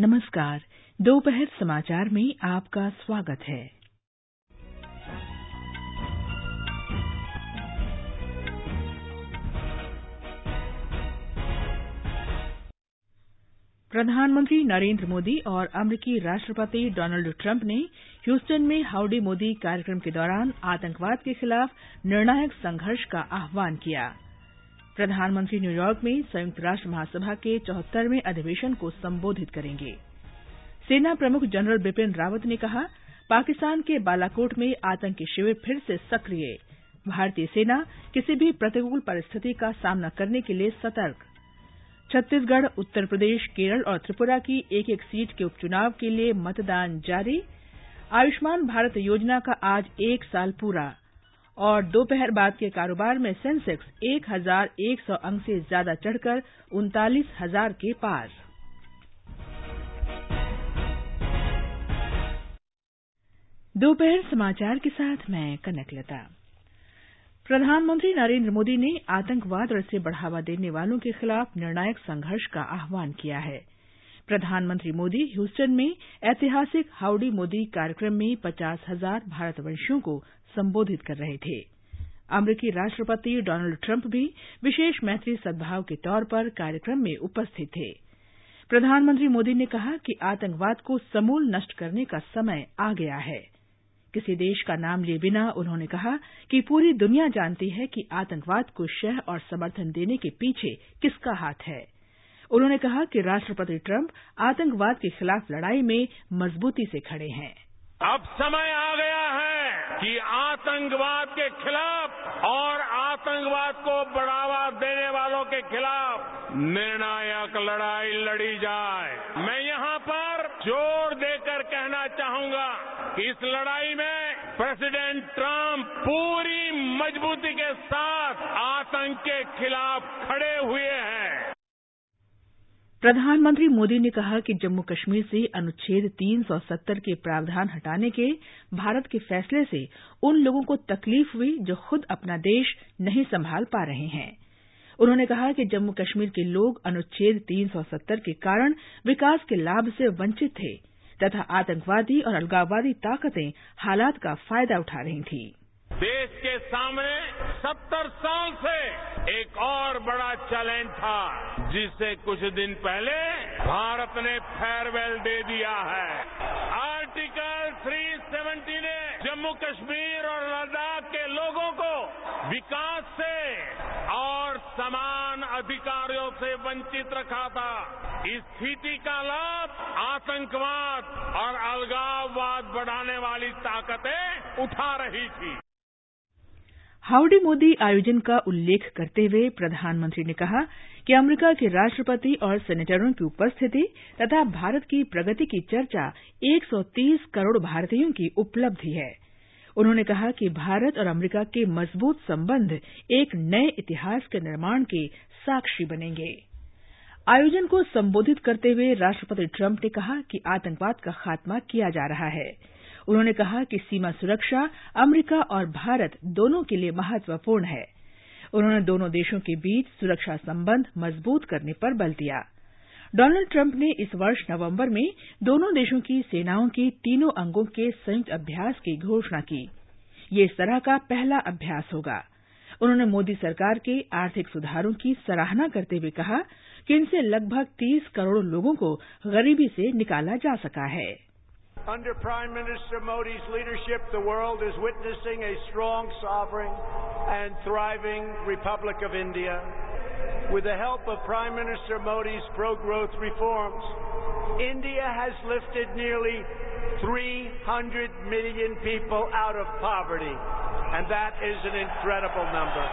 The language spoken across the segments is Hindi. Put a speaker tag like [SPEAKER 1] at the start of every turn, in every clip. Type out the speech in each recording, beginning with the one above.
[SPEAKER 1] नमस्कार दोपहर समाचार में आपका स्वागत है प्रधानमंत्री नरेन्द्र मोदी और अमरीकी राष्ट्रपति डोनाल्ड ट्रम्प ने ह्यूस्टन में हाउडी मोदी कार्यक्रम के दौरान आतंकवाद के खिलाफ निर्णायक संघर्ष का आह्वान किया है प्रधानमंत्री न्यूयॉर्क में संयुक्त राष्ट्र महासभा के चौहत्तरवें अधिवेशन को संबोधित करेंगे सेना प्रमुख जनरल बिपिन रावत ने कहा पाकिस्तान के बालाकोट में आतंकी शिविर फिर से सक्रिय भारतीय सेना किसी भी प्रतिकूल परिस्थिति का सामना करने के लिए सतर्क छत्तीसगढ़ उत्तर प्रदेश केरल और त्रिपुरा की एक एक सीट के उपचुनाव के लिए मतदान जारी आयुष्मान भारत योजना का आज एक साल पूरा और दोपहर बाद के कारोबार में सेंसेक्स एक हजार एक सौ अंक से ज्यादा चढ़कर उनतालीस हजार के पार दोपहर समाचार के साथ मैं कनक लता प्रधानमंत्री नरेंद्र मोदी ने आतंकवाद और इसे बढ़ावा देने वालों के खिलाफ निर्णायक संघर्ष का आह्वान किया है प्रधानमंत्री मोदी ह्यूस्टन में ऐतिहासिक हाउडी मोदी कार्यक्रम में पचास हजार भारतवंशियों को संबोधित कर रहे थे अमरीकी राष्ट्रपति डोनाल्ड ट्रंप भी विशेष मैत्री सद्भाव के तौर पर कार्यक्रम में उपस्थित थे प्रधानमंत्री मोदी ने कहा कि आतंकवाद को समूल नष्ट करने का समय आ गया है किसी देश का नाम लिए बिना उन्होंने कहा कि पूरी दुनिया जानती है कि आतंकवाद को शह और समर्थन देने के पीछे किसका हाथ है उन्होंने कहा कि राष्ट्रपति ट्रम्प आतंकवाद के खिलाफ लड़ाई में मजबूती से खड़े हैं
[SPEAKER 2] अब समय आ गया है कि आतंकवाद के खिलाफ और आतंकवाद को बढ़ावा देने वालों के खिलाफ निर्णायक लड़ाई लड़ी जाए मैं यहां पर जोर देकर कहना चाहूंगा कि इस लड़ाई में प्रेसिडेंट ट्रम्प पूरी मजबूती के साथ आतंक के खिलाफ खड़े हुए हैं
[SPEAKER 1] प्रधानमंत्री मोदी ने कहा कि जम्मू कश्मीर से अनुच्छेद तीन सौ सत्तर के प्रावधान हटाने के भारत के फैसले से उन लोगों को तकलीफ हुई जो खुद अपना देश नहीं संभाल पा रहे हैं उन्होंने कहा कि जम्मू कश्मीर के लोग अनुच्छेद तीन सौ सत्तर के कारण विकास के लाभ से वंचित थे तथा आतंकवादी और अलगाववादी ताकतें हालात का फायदा उठा रही थीं
[SPEAKER 2] देश के सामने सत्तर साल से एक और बड़ा चैलेंज था जिसे कुछ दिन पहले भारत ने फेयरवेल दे दिया है आर्टिकल थ्री सेवेंटी ने जम्मू कश्मीर और लद्दाख के लोगों को विकास से और समान अधिकारों से वंचित रखा था इस स्थिति का लाभ आतंकवाद और अलगाववाद बढ़ाने वाली ताकतें उठा रही थीं
[SPEAKER 1] हाउडी मोदी आयोजन का उल्लेख करते हुए प्रधानमंत्री ने कहा कि अमरीका के राष्ट्रपति और सेनेटरों की उपस्थिति तथा भारत की प्रगति की चर्चा 130 करोड़ भारतीयों की उपलब्धि है उन्होंने कहा कि भारत और अमरीका के मजबूत संबंध एक नए इतिहास के निर्माण के साक्षी बनेंगे आयोजन को संबोधित करते हुए राष्ट्रपति ट्रम्प ने कहा कि आतंकवाद का खात्मा किया जा रहा है उन्होंने कहा कि सीमा सुरक्षा अमरीका और भारत दोनों के लिए महत्वपूर्ण है उन्होंने दोनों देशों के बीच सुरक्षा संबंध मजबूत करने पर बल दिया डोनाल्ड ट्रम्प ने इस वर्ष नवम्बर में दोनों देशों की सेनाओं के तीनों अंगों के संयुक्त अभ्यास की घोषणा की यह इस तरह का पहला अभ्यास होगा उन्होंने मोदी सरकार के आर्थिक सुधारों की सराहना करते हुए कहा कि इनसे लगभग तीस करोड़ लोगों को गरीबी से निकाला जा सका है Under Prime Minister Modi's leadership, the world is witnessing a strong, sovereign, and thriving Republic of India. With the help of Prime Minister Modi's pro growth reforms, India has lifted nearly 300 million people out of poverty, and that is an incredible number.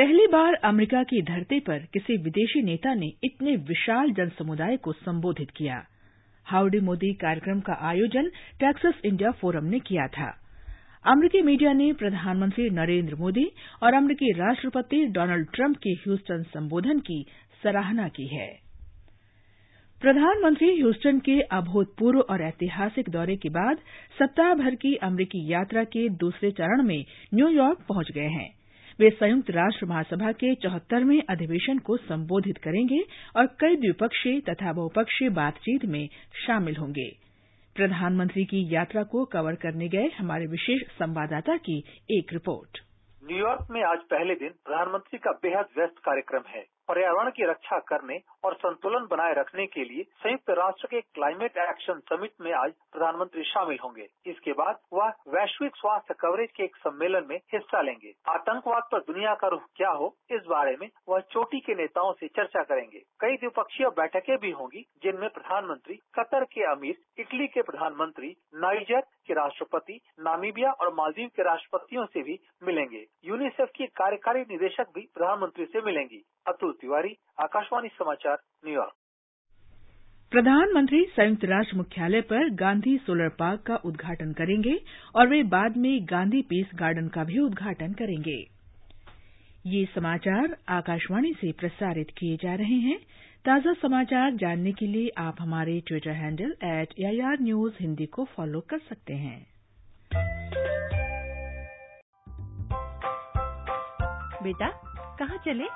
[SPEAKER 1] पहली बार अमेरिका की धरती पर किसी विदेशी नेता ने इतने विशाल जनसमुदाय को संबोधित किया हाउडी मोदी कार्यक्रम का आयोजन टैक्सस इंडिया फोरम ने किया था अमरीकी मीडिया ने प्रधानमंत्री नरेन्द्र मोदी और अमरीकी राष्ट्रपति डोनाल्ड ट्रम्प के ह्यूस्टन संबोधन की सराहना की है प्रधानमंत्री ह्यूस्टन के अभूतपूर्व और ऐतिहासिक दौरे के बाद सप्ताह भर की अमरीकी यात्रा के दूसरे चरण में न्यूयॉर्क पहुंच गए हैं वे संयुक्त राष्ट्र महासभा के चौहत्तरवें अधिवेशन को संबोधित करेंगे और कई द्विपक्षीय तथा बहुपक्षीय बातचीत में शामिल होंगे प्रधानमंत्री की यात्रा को कवर करने गए हमारे विशेष संवाददाता की एक रिपोर्ट न्यूयॉर्क में आज पहले दिन प्रधानमंत्री का बेहद व्यस्त कार्यक्रम है पर्यावरण की रक्षा करने और संतुलन बनाए रखने के लिए संयुक्त राष्ट्र के क्लाइमेट एक्शन समिट में आज प्रधानमंत्री शामिल होंगे इसके बाद वह वैश्विक स्वास्थ्य कवरेज के एक सम्मेलन में हिस्सा लेंगे आतंकवाद पर दुनिया का रूख क्या हो इस बारे में वह चोटी के नेताओं से चर्चा करेंगे कई द्विपक्षीय बैठकें भी होंगी जिनमें प्रधानमंत्री कतर के अमीर इटली के प्रधानमंत्री नाइजर के राष्ट्रपति नामीबिया और मालदीव के राष्ट्रपतियों से भी मिलेंगे यूनिसेफ की कार्यकारी निदेशक भी प्रधानमंत्री से मिलेंगी अतुल तिवारी आकाशवाणी समाचार न्यूयॉर्क प्रधानमंत्री संयुक्त राष्ट्र मुख्यालय पर गांधी सोलर पार्क का उद्घाटन करेंगे और वे बाद में गांधी पीस गार्डन का भी उद्घाटन करेंगे ये समाचार आकाशवाणी से प्रसारित किए जा रहे हैं ताजा समाचार जानने के लिए आप हमारे Twitter handle at AIR news Hindi को फॉलो कर सकते हैं
[SPEAKER 3] बेटा कहाँ चले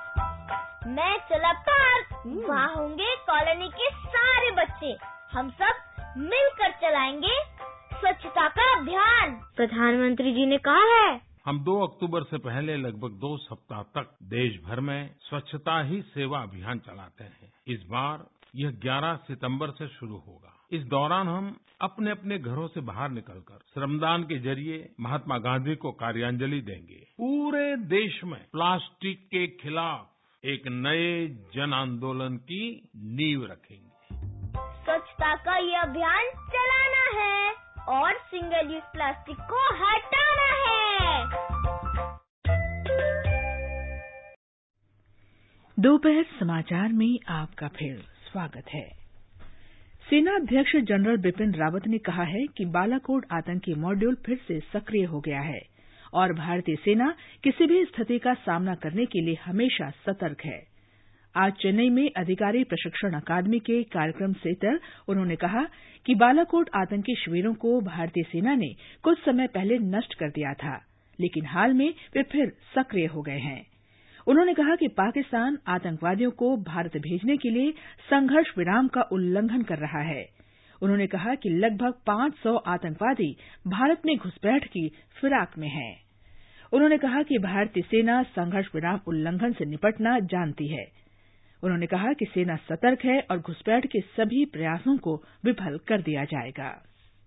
[SPEAKER 3] मैं चला पार्क हम्म। वहाँ होंगे कॉलोनी के सारे बच्चे हम सब मिलकर चलाएंगे स्वच्छता का अभियान
[SPEAKER 4] प्रधानमंत्री जी ने कहा है
[SPEAKER 5] हम 2 अक्टूबर से पहले लगभग दो सप्ताह तक देश भर में स्वच्छता ही सेवा अभियान चलाते हैं इस बार यह 11 सितंबर से शुरू होगा इस दौरान हम अपने अपने घरों से बाहर निकलकर श्रमदान के जरिए महात्मा गांधी को कार्यांजलि देंगे पूरे देश में प्लास्टिक के खिलाफ एक नए जन आंदोलन की नींव रखेंगे स्वच्छता का ये अभियान चलाना है और सिंगल यूज प्लास्टिक को
[SPEAKER 1] हटाना है दोपहर समाचार में आपका फिर स्वागत है सेना अध्यक्ष जनरल बिपिन रावत ने कहा है कि बालाकोट आतंकी मॉड्यूल फिर से सक्रिय हो गया है और भारतीय सेना किसी भी स्थिति का सामना करने के लिए हमेशा सतर्क है आज चेन्नई में अधिकारी प्रशिक्षण अकादमी के कार्यक्रम से तर उन्होंने कहा कि बालाकोट आतंकी शिविरों को भारतीय सेना ने कुछ समय पहले नष्ट कर दिया था लेकिन हाल में वे फिर सक्रिय हो गए हैं उन्होंने कहा कि पाकिस्तान आतंकवादियों को भारत भेजने के लिए संघर्ष विराम का उल्लंघन कर रहा है उन्होंने कहा कि लगभग पांच सौ आतंकवादी भारत में घुसपैठ की फिराक में हैं उन्होंने कहा कि भारतीय सेना संघर्ष विराम उल्लंघन से निपटना जानती है उन्होंने कहा कि सेना सतर्क है और घुसपैठ के सभी प्रयासों को विफल कर दिया जाएगा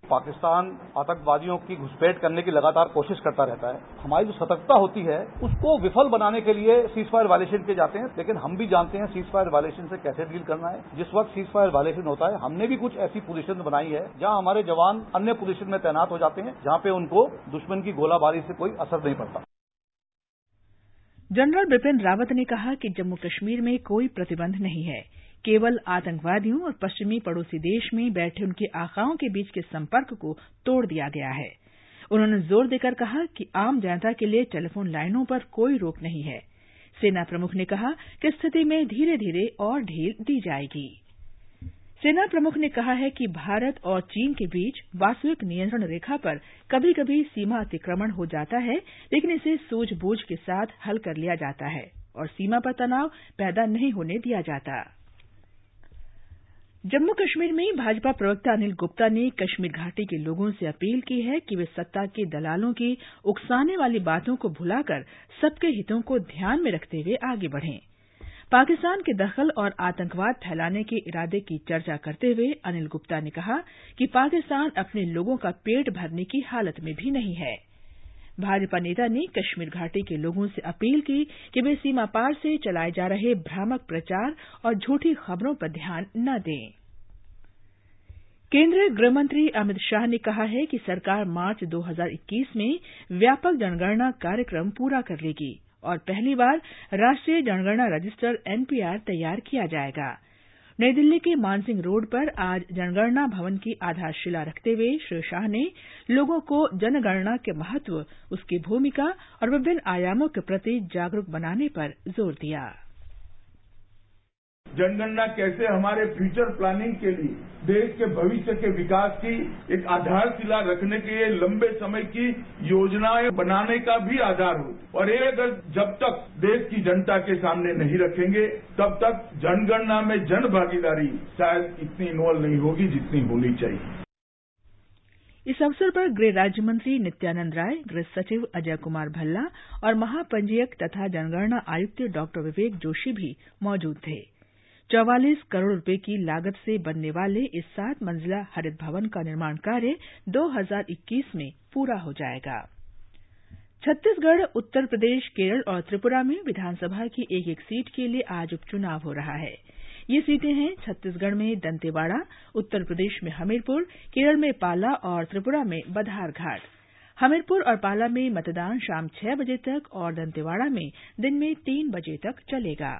[SPEAKER 6] पाकिस्तान आतंकवादियों की घुसपैठ करने की लगातार कोशिश करता रहता है हमारी जो सतर्कता होती है उसको विफल बनाने के लिए सीज फायर वायलेशन किए जाते हैं लेकिन हम भी जानते हैं सीज फायर वायलेशन से कैसे डील करना है जिस वक्त सीज फायर वायलेशन होता है हमने भी कुछ ऐसी पोजिशन बनाई है जहां हमारे जवान अन्य पोजिशन में तैनात हो जाते हैं जहां पर उनको दुश्मन की गोलाबारी से कोई असर नहीं पड़ता
[SPEAKER 1] जनरल बिपिन रावत ने कहा कि जम्मू कश्मीर में कोई प्रतिबंध नहीं है केवल आतंकवादियों और पश्चिमी पड़ोसी देश में बैठे उनके आकाओं के बीच के संपर्क को तोड़ दिया गया है उन्होंने जोर देकर कहा कि आम जनता के लिए टेलीफोन लाइनों पर कोई रोक नहीं है सेना प्रमुख ने कहा कि स्थिति में धीरे धीरे और ढील दी जाएगी सेना प्रमुख ने कहा है कि भारत और चीन के बीच वास्तविक नियंत्रण रेखा पर कभी कभी सीमा अतिक्रमण हो जाता है लेकिन इसे सूझबूझ के साथ हल कर लिया जाता है और सीमा पर तनाव पैदा नहीं होने दिया जाता है जम्मू कश्मीर में भाजपा प्रवक्ता अनिल गुप्ता ने कश्मीर घाटी के लोगों से अपील की है कि वे सत्ता के दलालों की उकसाने वाली बातों को भुलाकर सबके हितों को ध्यान में रखते हुए आगे बढ़ें पाकिस्तान के दखल और आतंकवाद फैलाने के इरादे की चर्चा करते हुए अनिल गुप्ता ने कहा कि पाकिस्तान अपने लोगों का पेट भरने की हालत में भी नहीं है भाजपा नेता ने कश्मीर घाटी के लोगों से अपील की कि वे सीमापार से चलाए जा रहे भ्रामक प्रचार और झूठी खबरों पर ध्यान न दें केंद्रीय गृहमंत्री अमित शाह ने कहा है कि सरकार मार्च 2021 में व्यापक जनगणना कार्यक्रम पूरा कर लेगी और पहली बार राष्ट्रीय जनगणना रजिस्टर एनपीआर तैयार किया जाएगा नई दिल्ली के मानसिंह रोड पर आज जनगणना भवन की आधारशिला रखते हुए श्री शाह ने लोगों को जनगणना के महत्व उसकी भूमिका और विभिन्न आयामों के प्रति जागरूक बनाने पर जोर दिया है
[SPEAKER 7] जनगणना कैसे हमारे फ्यूचर प्लानिंग के लिए देश के भविष्य के विकास की एक आधारशिला रखने के लिए लंबे समय की योजनाएं बनाने का भी आधार हो और ये अगर जब तक देश की जनता के सामने नहीं रखेंगे तब तक जनगणना में जन भागीदारी शायद इतनी इन्वॉल्व नहीं होगी जितनी होनी चाहिए
[SPEAKER 1] इस अवसर पर गृह राज्य मंत्री नित्यानंद राय गृह सचिव अजय कुमार भल्ला और महापंजीयक तथा जनगणना आयुक्त डॉ विवेक जोशी भी मौजूद थे चौवालीस करोड़ रुपये की लागत से बनने वाले इस सात मंजिला हरित भवन का निर्माण कार्य 2021 में पूरा हो जाएगा छत्तीसगढ़ उत्तर प्रदेश केरल और त्रिपुरा में विधानसभा की एक एक सीट के लिए आज उपचुनाव हो रहा है ये सीटें हैं छत्तीसगढ़ में दंतेवाड़ा उत्तर प्रदेश में हमीरपुर केरल में पाला और त्रिपुरा में बधारघाट हमीरपुर और पाला में मतदान शाम छह बजे तक और दंतेवाड़ा में दिन में तीन बजे तक चलेगा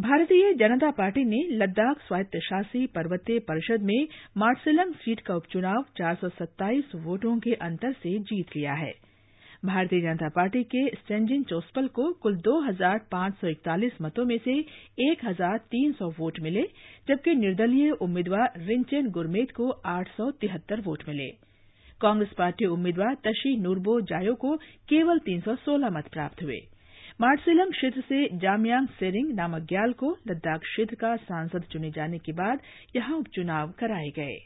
[SPEAKER 1] भारतीय जनता पार्टी ने लद्दाख स्वायत्त शासी पर्वतीय परिषद में मार्सेलम सीट का उपचुनाव चार सौ सत्ताईस वोटों के अंतर से जीत लिया है भारतीय जनता पार्टी के स्टेनजिन चोस्पल को कुल दो हजार पांच सौ इकतालीस मतों में से एक हजार तीन सौ वोट मिले जबकि निर्दलीय उम्मीदवार रिंचेन गुरमेत को आठ सौ तिहत्तर वोट मिले कांग्रेस पार्टी उम्मीदवार तशी नूरबो जायो को केवल तीन सौ सोलह मत प्राप्त हुए मार्टसिलम क्षेत्र से जामयांग सेरिंग नामग्याल को लद्दाख क्षेत्र का सांसद चुने जाने के बाद यहां उपचुनाव कराए गए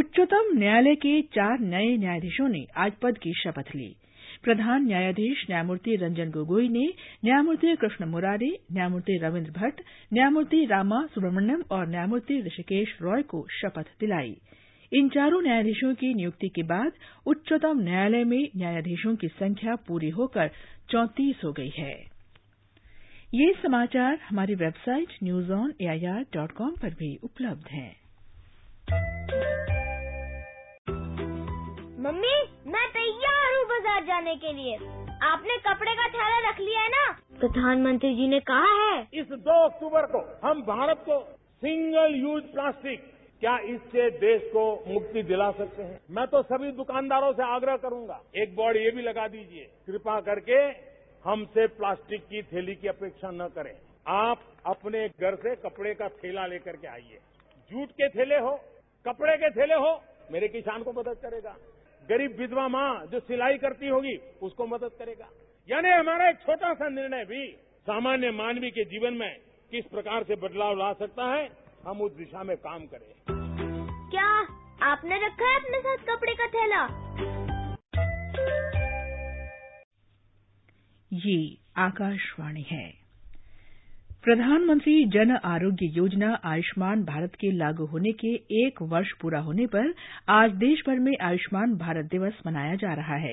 [SPEAKER 1] उच्चतम न्यायालय के चार नए न्यायाधीशों ने आज पद की शपथ ली प्रधान न्यायाधीश न्यायमूर्ति रंजन गोगोई ने न्यायमूर्ति कृष्ण मुरारी न्यायमूर्ति रविन्द्र भट्ट न्यायमूर्ति रामा सुब्रमण्यम और न्यायमूर्ति ऋषिकेश रॉय को शपथ दिलायी इन चारों न्यायाधीशों की नियुक्ति के बाद उच्चतम न्यायालय में न्यायाधीशों की संख्या पूरी होकर चौतीस हो गई है ये समाचार हमारी website news on dot com भी उपलब्ध है
[SPEAKER 8] मम्मी मैं तैयार हूँ बाजार जाने के लिए आपने कपड़े का थैला रख लिया है ना
[SPEAKER 4] प्रधानमंत्री जी ने कहा है
[SPEAKER 9] इस दो अक्टूबर को हम भारत को सिंगल यूज प्लास्टिक क्या इससे देश को मुक्ति दिला सकते हैं मैं तो सभी दुकानदारों से आग्रह करूंगा एक बोर्ड ये भी लगा दीजिए कृपा करके हमसे प्लास्टिक की थैली की अपेक्षा न करें आप अपने घर से कपड़े का थैला लेकर के आइए जूट के थैले हो कपड़े के थैले हो मेरे किसान को मदद करेगा गरीब विधवा मां जो सिलाई करती होगी उसको मदद करेगा यानी हमारा एक छोटा सा निर्णय भी सामान्य मानवीय के जीवन में किस प्रकार से बदलाव ला सकता है हम उस दिशा में काम करें क्या आपने रखा है अपने साथ कपड़े का थैला
[SPEAKER 1] ये आकाशवाणी है प्रधानमंत्री जन आरोग्य योजना आयुष्मान भारत के लागू होने के एक वर्ष पूरा होने पर आज देशभर में आयुष्मान भारत दिवस मनाया जा रहा हा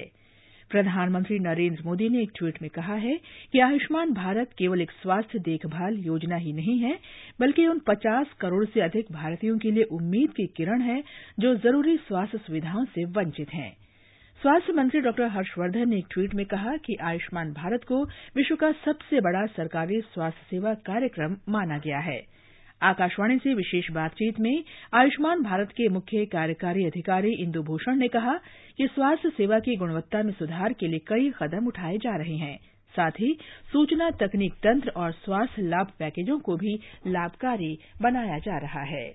[SPEAKER 1] प्रधानमंत्री नरेन्द्र मोदी ने एक ट्वीट में कहा है कि आयुष्मान भारत केवल एक स्वास्थ्य देखभाल योजना ही नहीं है बल्कि उन पचास करोड़ से अधिक भारतीयों के लिए उम्मीद की किरण है जो जरूरी स्वास्थ्य सुविधाओं से वंचित हैं स्वास्थ्य मंत्री डॉ हर्षवर्धन ने एक ट्वीट में कहा कि आयुष्मान भारत को विश्व का सबसे बड़ा सरकारी स्वास्थ्य सेवा कार्यक्रम माना गया है आकाशवाणी से विशेष बातचीत में आयुष्मान भारत के मुख्य कार्यकारी अधिकारी इंदु भूषण ने कहा कि स्वास्थ्य सेवा की गुणवत्ता में सुधार के लिए कई कदम उठाए जा रहे हैं साथ ही सूचना तकनीक तंत्र और स्वास्थ्य लाभ पैकेजों को भी लाभकारी बनाया जा रहा है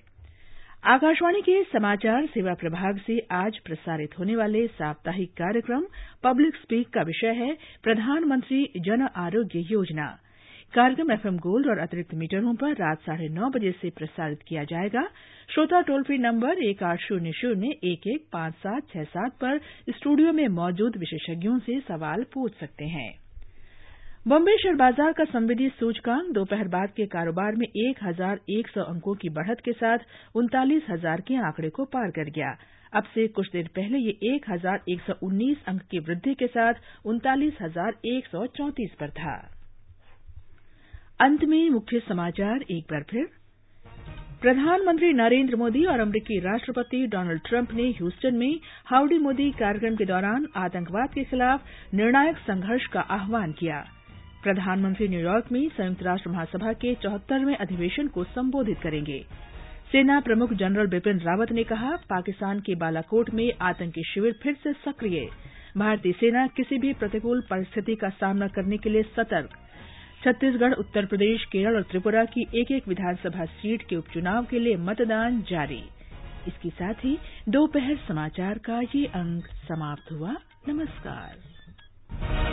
[SPEAKER 1] आकाशवाणी के समाचार सेवा प्रभाग से आज प्रसारित होने वाले साप्ताहिक कार्यक्रम पब्लिक स्पीक का विषय है प्रधानमंत्री जन आरोग्य योजना कार्यक्रम एफएम गोल्ड और अतिरिक्त मीटरों पर रात साढ़े नौ बजे से प्रसारित किया जाएगा श्रोता टोल फ्री नंबर एक आठ शून्य शून्य एक एक पांच सात छह सात पर स्टूडियो में मौजूद विशेषज्ञों से सवाल पूछ सकते हैं बॉम्बे शेयर बाजार का संविधि सूचकांक दोपहर बाद के कारोबार में एक हजार एक सौ अंकों की बढ़त के साथ उनतालीस हजार के आंकड़े को पार कर गया अब से कुछ देर पहले यह एक हजार एक सौ उन्नीस अंक की वृद्धि के साथ उनतालीस हजार एक सौ चौंतीस पर था अंत में मुख्य समाचार एक बार फिर प्रधानमंत्री नरेन्द्र मोदी और अमरीकी राष्ट्रपति डोनाल्ड ट्रम्प ने ह्यूस्टन में हाउडी मोदी कार्यक्रम के दौरान आतंकवाद के खिलाफ निर्णायक संघर्ष का आह्वान किया प्रधानमंत्री न्यूयॉर्क में संयुक्त राष्ट्र महासभा के चौहत्तरवें अधिवेशन को संबोधित करेंगे सेना प्रमुख जनरल बिपिन रावत ने कहा पाकिस्तान के बालाकोट में आतंकी शिविर फिर से सक्रिय भारतीय सेना किसी भी प्रतिकूल परिस्थिति का सामना करने के लिए सतर्क छत्तीसगढ़ उत्तर प्रदेश केरल और त्रिपुरा की एक एक विधानसभा सीट के उपचुनाव के लिए मतदान जारी इसके साथ ही दोपहर समाचार का ये अंक समाप्त हुआ नमस्कार